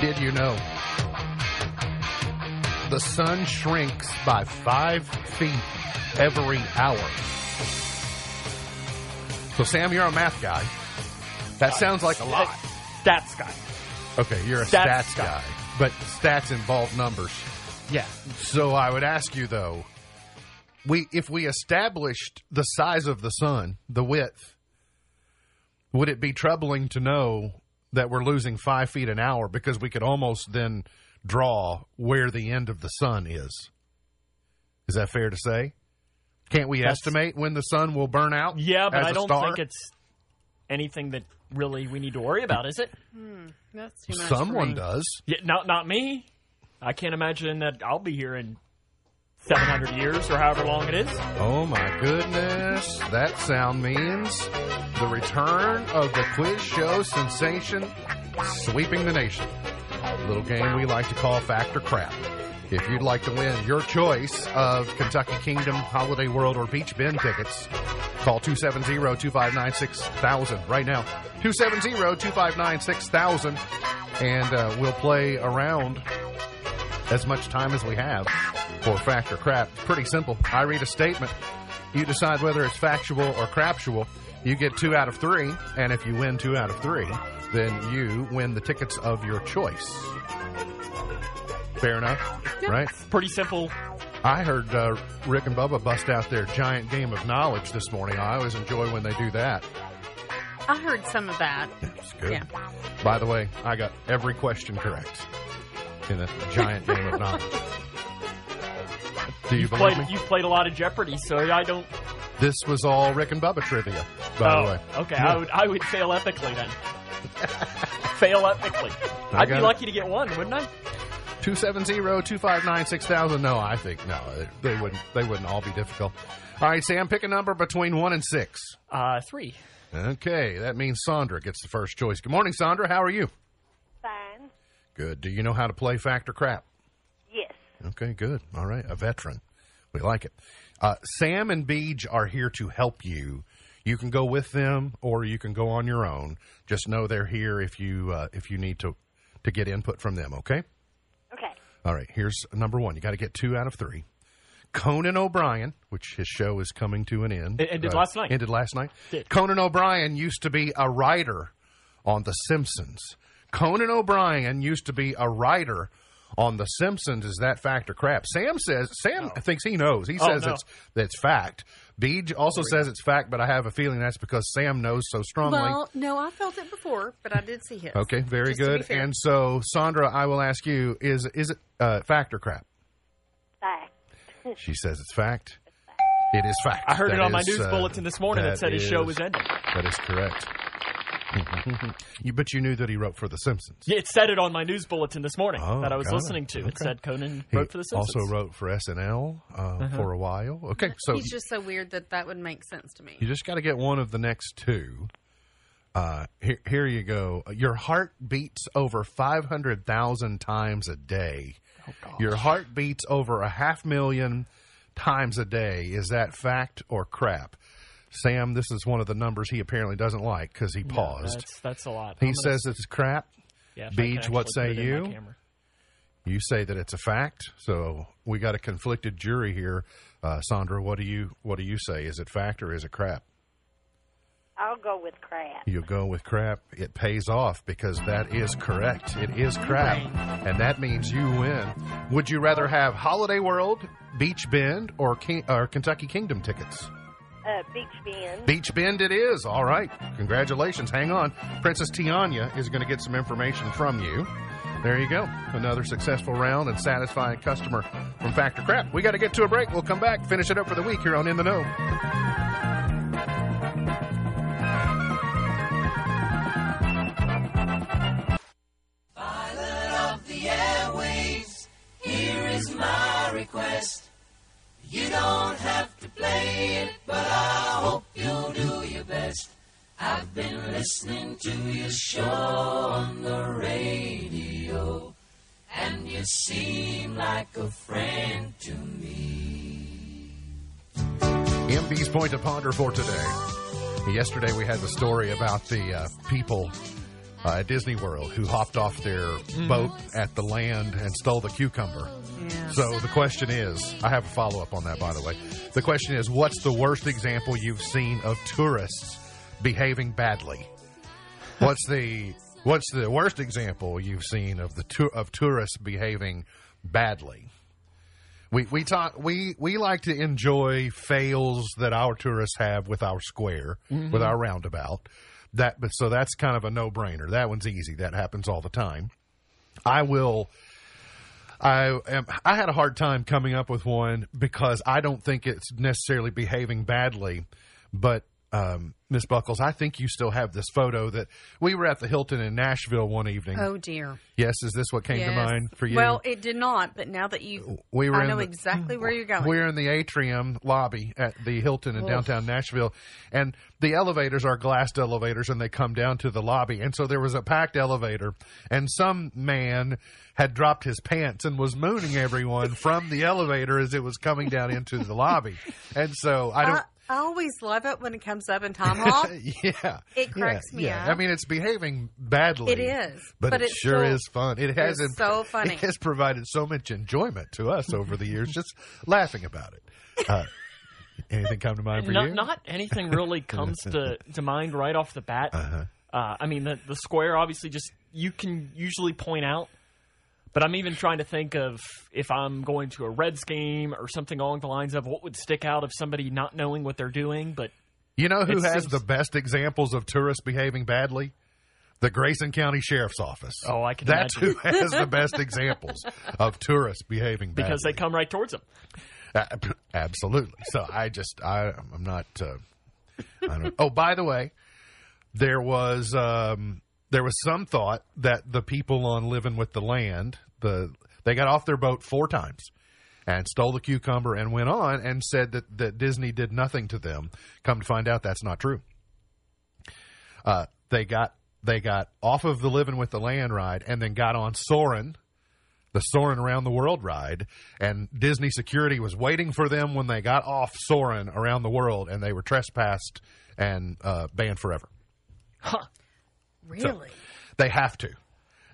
Did you know? The sun shrinks by five feet every hour. So, Sam, you're a math guy. That sounds like a lot. Stats guy. Okay, you're a Stats stats, guy. guy, but stats involve numbers. Yeah. So I would ask you though, we if we established the size of the sun, the width, would it be troubling to know that we're losing five feet an hour because we could almost then draw where the end of the sun is? Is that fair to say? Can't we That's- estimate when the sun will burn out? Yeah, but as I a don't star? think it's anything that really we need to worry about, is it? Hmm, that's too much. for Someone me. does. Yeah, not not me. I can't imagine that I'll be here in 700 years or however long it is. Oh my goodness. That sound means the return of the quiz show sensation sweeping the nation. Little game we like to call Fact or Crap. If you'd like to win your choice of Kentucky Kingdom, Holiday World, or Beach Bend tickets, call 270-2596-1000 right now. 270-2596-1000 and uh, we'll play around as much time as we have for fact or crap. It's pretty simple. I read a statement. You decide whether it's factual or craptual. You get two out of three, and if you win two out of three, then you win the tickets of your choice. Fair enough, right? Pretty simple. I heard uh, Rick and Bubba bust out their giant game of knowledge this morning. I always enjoy when they do that. I heard some of that. It's good. Yeah. By the way, I got every question correct in a giant game of knowledge. [LAUGHS] Do you You've believe played me? you've played a lot of Jeopardy, so I don't. This was all Rick and Bubba trivia, by oh, the way. okay. Yeah. I would I would fail epically then. [LAUGHS] fail epically. I I'd be it. lucky to get one, wouldn't I? 270-259-6000. No, I think no, they wouldn't. They wouldn't all be difficult. All right, Sam, pick a number between one and six. Uh, three. Okay, that means Sandra gets the first choice. Good morning, Sandra. How are you? Fine. Good. Do you know how to play Fact or Crap? Yes. Okay, good. All right, a veteran. We like it. Uh, Sam and Beej are here to help you. You can go with them, or you can go on your own. Just know they're here if you uh, if you need to to get input from them. Okay. Okay. All right. Here's number one. You got to get two out of three. Conan O'Brien, which his show is coming to an end. It ended last night. Ended last night. Did. Conan O'Brien used to be a writer on The Simpsons. Conan O'Brien used to be a writer on The Simpsons. Is that fact or crap? Sam says Sam thinks he knows. He Oh, says no. it's that's fact. Beej also says it's fact, but I have a feeling that's because Sam knows so strongly. Well, no, I felt it before, but I did see his. okay, very Just good. And so, Sandra, I will ask you: Is is it uh, fact or crap? Fact. [LAUGHS] She says it's fact. It is fact. I heard it That on my news uh, bulletin this morning that, said his show was ending. That is correct. You, but you knew that he wrote for The Simpsons. Yeah, it said it on my news bulletin this morning Oh, that I was got it. listening to. It said Conan He wrote for The Simpsons. also wrote for SNL uh, for a while. Okay, so He's just so weird that that would make sense to me. you just got to get one of the next two. Uh, here, here you go. Your heart beats over 500,000 times a day. Your heart beats over a half million times a day. Is that fact or crap? Sam, this is one of the numbers he apparently doesn't like because he paused. That's, that's a lot. he I'm gonna- says it's crap. yeah, Beej, what say put it in my you? You say that it's a fact. So we got a conflicted jury here. Uh, Sandra, what do you what do you say? Is it fact or is it crap? I'll go with crap. You'll go with crap. It pays off because that is correct. It is crap. And that means you win. Would you rather have Holiday World, Beach Bend, or, King, or Kentucky Kingdom tickets? Uh, Beach Bend. Beach Bend it is. All right. Congratulations. Hang on. Princess Tiana is going to get some information from you. There you go. Another successful round and satisfying customer from Fact or Crap. We got to get to a break. We'll come back, finish it up for the week here on In the Know. of the airwaves. Here is my request. You don't have play it, but I hope you'll do your best. I've been listening to your show on the radio, and you seem like a friend to me. MB's point to ponder for today. Yesterday we had the story about the uh, people uh, at Disney World who hopped off their boat at the land and stole the cucumber. Yes. So the question is, I have a follow up on that, by the way. The question is, what's the worst example you've seen of tourists behaving badly? What's the [LAUGHS] what's the worst example you've seen of the tour of tourists behaving badly? We we talk we we like to enjoy fails that our tourists have with our square, with our roundabout. That but so that's kind of a no brainer. That one's easy. That happens all the time. I will. I am. I had a hard time coming up with one because I don't think it's necessarily behaving badly, but um, Miss Buckles, I think you still have this photo that we were at the Hilton in Nashville one evening. Oh dear. Yes, is this what came to mind for you? Well, it did not, but now that you, We were I know the- exactly [GASPS] where you're going. We're in the atrium lobby at the Hilton in downtown Nashville, and the elevators are glassed elevators, and they come down to the lobby. And so there was a packed elevator, and some man had dropped his pants and was mooning everyone from the elevator as it was coming down into the lobby. And so I don't. I, I always love it when it comes up in Tomahawk. [LAUGHS] yeah, It cracks yeah, me yeah. up. I mean, it's behaving badly. It is, but, but it sure still- is fun. It has it's so funny. [LAUGHS] It has provided so much enjoyment to us over the years, just laughing about it. Uh, [LAUGHS] anything come to mind for not, you? not anything really comes to, to mind right off the bat. Uh-huh. Uh, I mean, the, the square obviously just you can usually point out, but I'm even trying to think of if I'm going to a Reds game or something along the lines of what would stick out of somebody not knowing what they're doing. But You know who has seems- the best examples of tourists behaving badly? The Grayson County Sheriff's Office. Oh, I can That's imagine. who has the best [LAUGHS] examples of tourists behaving badly. because they come right towards them. Uh, absolutely. So I just I I'm not. Uh, I don't. Oh, by the way, there was um, there was some thought that the people on Living with the Land the they got off their boat four times and stole the cucumber and went on and said that that Disney did nothing to them. Come to find out, that's not true. Uh, they got they got off of the Living with the Land ride and then got on Soarin' the Soarin' Around the World ride, and Disney security was waiting for them when they got off Soarin' Around the World, and they were trespassed and uh, banned forever. Really? They have to.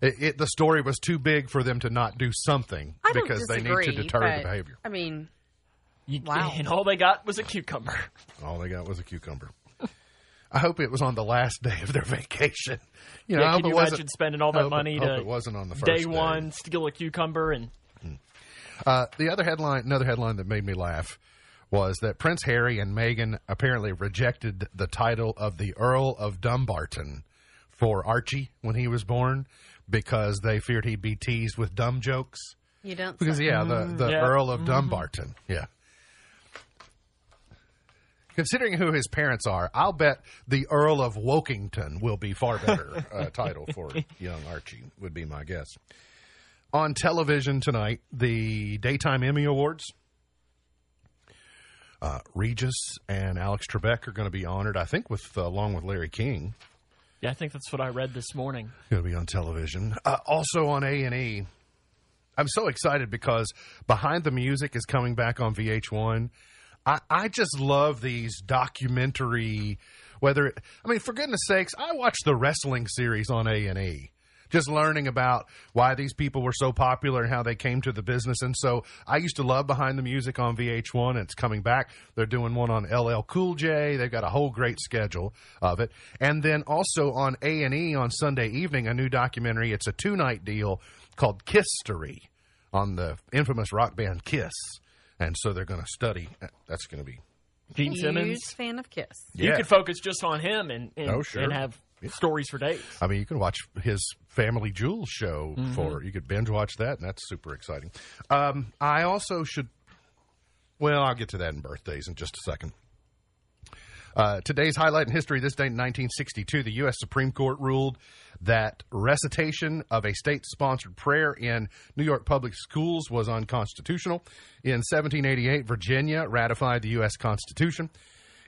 It, it, the story was too big for them to not do something I don't because they need to deter but, the behavior. I mean, You, Wow. And all they got was a cucumber. All they got was a cucumber. I hope it was on the last day of their [LAUGHS] vacation. You know, I yeah, hope can it you wasn't- imagine spending all that hope it- money hope to it wasn't on the first day day. one, steal a cucumber, and Uh, the other headline, another headline that made me laugh was that Prince Harry and Meghan apparently rejected the title of the Earl of Dumbarton for Archie when he was born because they feared he'd be teased with dumb jokes. you don't. Because say. yeah, the the Yeah. Earl of Dumbarton, yeah. Considering who his parents are, I'll bet the Earl of Wokington will be far better uh, [LAUGHS] title for young Archie. Would be my guess. On television tonight, the daytime Emmy Awards. Uh, Regis and Alex Trebek are going to be honored, I think, with uh, along with Larry King. Yeah, I think that's what I read this morning. Going to be on television. Uh, also on A and E. I'm so excited because Behind the Music is coming back on VH1. I, I just love these documentary. Whether it, I mean, for goodness sakes, I watched the wrestling series on A and E. Just learning about why these people were so popular and how they came to the business. And so I used to love Behind the Music on VH1. And it's coming back. They're doing one on LL Cool J. They've got a whole great schedule of it. And then also on A and E on Sunday evening, a new documentary. It's a two night deal called Kisstory on the infamous rock band Kiss. And so they're going to study. That's going to be Gene Huge Simmons. fan of Kiss. You Yeah. could focus just on him and and, Oh, sure. and have stories for days. I mean, you can watch his Family Jewels show for you could binge watch that, and that's super exciting. Um, I also should. Well, I'll get to that in birthdays in just a second. Uh, today's highlight in history this date in 1962, the U.S. Supreme Court ruled that recitation of a state sponsored prayer in New York public schools was unconstitutional. In 1788, Virginia ratified the U.S. Constitution.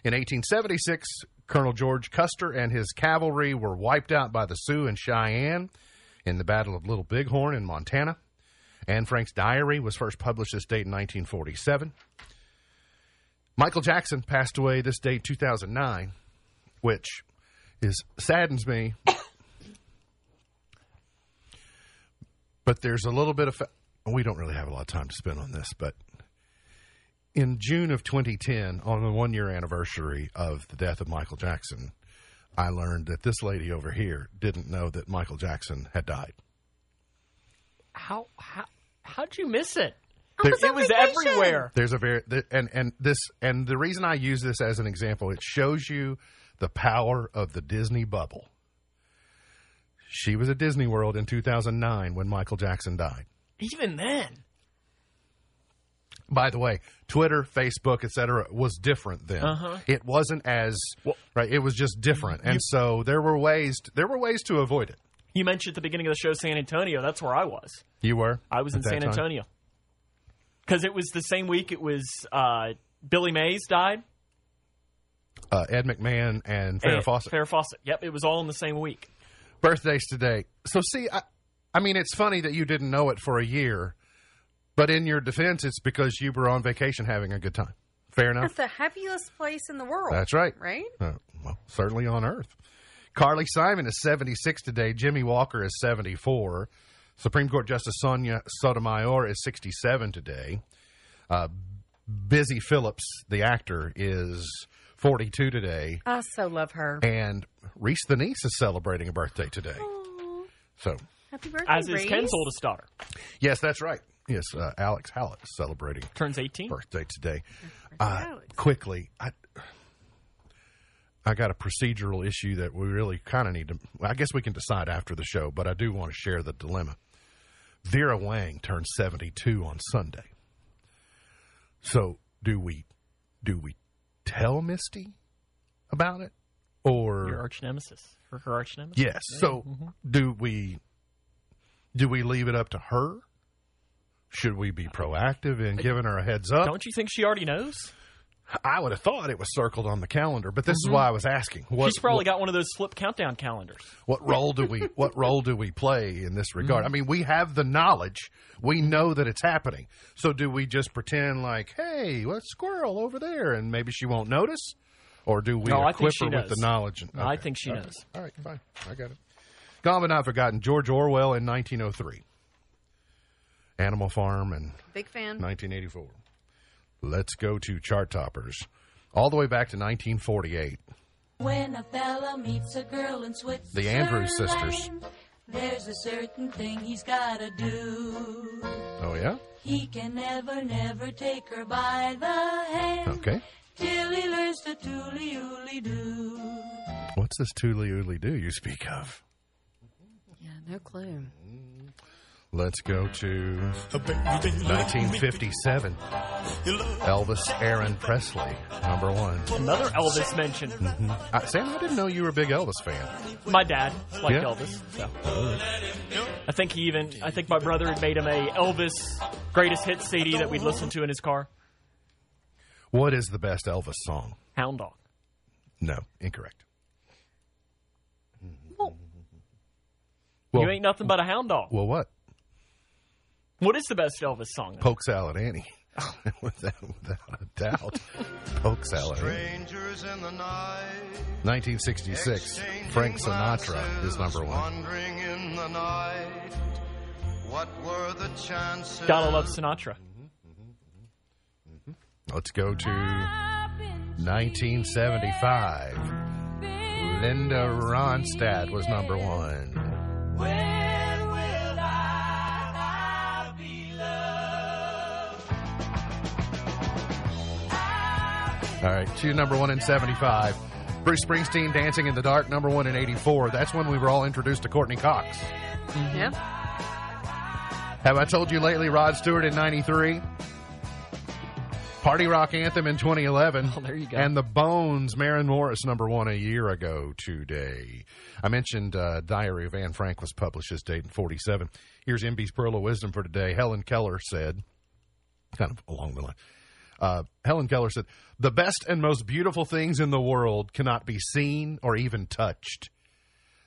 In 1876, Colonel George Custer and his cavalry were wiped out by the Sioux and Cheyenne in the Battle of Little Bighorn in Montana. Anne Frank's diary was first published this date in 1947. Michael Jackson passed away this date, 2009, which is saddens me. [COUGHS] but there's a little bit of. Fa- we don't really have a lot of time to spend on this, but in June of 2010, on the one year anniversary of the death of Michael Jackson, I learned that this lady over here didn't know that Michael Jackson had died. How how how'd you miss it? There- it was everywhere. There's a very th- and and this and the reason I use this as an example, it shows you the power of the Disney bubble. She was at Disney World in 2009 when Michael Jackson died. Even then, By the way, Twitter, Facebook, etc., was different then. Uh-huh. It wasn't as Well- right. It was just different, and so there were ways. To, there were ways to avoid it. you mentioned at the beginning of the show San Antonio. That's where I was. You were. I was in San time? Antonio because it was the same week. It was uh, Billy Mays died. Uh, Ed McMahon and Farrah Fawcett. Farrah Fawcett. Yep, it was all in the same week. birthdays today. So see, I, I mean, it's funny that you didn't know it for a year, but in your defense, it's because you were on vacation having a good time. Fair enough. That's the happiest place in the world. That's right. Right? Uh, well, certainly on Earth. Carly Simon is 76 today. Jimmie Walker is 74. Supreme Court Justice Sonia Sotomayor is 67 today. Uh, Busy Phillips, the actor, is 42 today. I so love her. And Reese the niece is celebrating a birthday today. So, Happy birthday, As is Reese. Ken's oldest daughter. yes, that's right. Yes, uh, Alex Hallett celebrating Turns 18. birthday today. Uh, Alex. quickly, I, I got a procedural issue that we really kind of need to. I guess we can decide after the show, but I do want to share the dilemma. Vera Wang turned seventy-two on Sunday. So do we? Do we tell Misty about it, or Your arch nemesis. Her, her arch nemesis. yes? So do we? Do we leave it up to her? Should we be proactive in giving her a heads up? Don't you think she already knows? I would have thought it was circled on the calendar, but this is why I was asking. What, She's probably what, got one of those flip countdown calendars. what role do we what role do we play in this regard? Mm-hmm. I mean, we have the knowledge, we know that it's happening. So do we just pretend like, hey, what squirrel over there, and maybe she won't notice, or do we No, I think equip she her with knows. the knowledge? and- No, I think she okay. knows. All right, fine, I got it. Gone but not forgotten. George Orwell in 1903, Animal Farm, and Big fan. 1984. Let's go to chart toppers. All the way back to 1948. When a fella meets a girl in Switzerland, The Andrews sisters. There's a certain thing he's gotta do. Oh, yeah? He can never, never take her by the hand Okay. till he learns to tooly ooly do. What's this Tooly Oodly do you speak of? Yeah, no clue. Let's go to 1957. Elvis Aaron Presley, number one. Another Elvis mention. Uh, Sam, I didn't know you were a big Elvis fan. My dad liked Yeah. Elvis. So. I think he even. I think my brother had made him a Elvis greatest hits CD that we'd listen to in his car. What is the best Elvis song? Hound Dog. No, incorrect. you ain't nothing but a hound dog. Well, what? What is the best Elvis song? Polk Salad Annie. Oh. [LAUGHS] without, without a doubt. Polk Salad Annie. Strangers in the night. 1966. Frank Sinatra is number one. Wandering in the night. What were the chances? Gotta love Sinatra. Mm-hmm. Let's go to 1975. Linda Ronstadt was number one. All right, two number one in 75. Bruce Springsteen, Dancing in the Dark, number one in 84. That's when we were all introduced to Courteney Cox. Yeah. Have I told you lately Rod Stewart in 93? Party Rock Anthem in 2011. Oh, there you go. And The Bones, Maren Morris, number one a year ago today. I mentioned uh, Diary of Anne Frank was published this date in 47. Here's MB's Pearl of Wisdom for today. Helen Keller said, kind of along the line, uh, Helen Keller said, The best and most beautiful things in the world cannot be seen or even touched.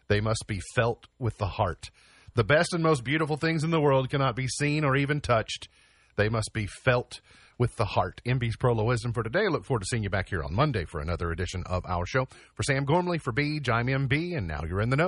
They must be felt with the heart. The best and most beautiful things in the world cannot be seen or even touched. They must be felt with the heart. MB's Prolo Wisdom for today. I Look forward to seeing you back here on Monday for another edition of our show. For Sam Gormley, for Beej, I'm MB, and now you're in the know.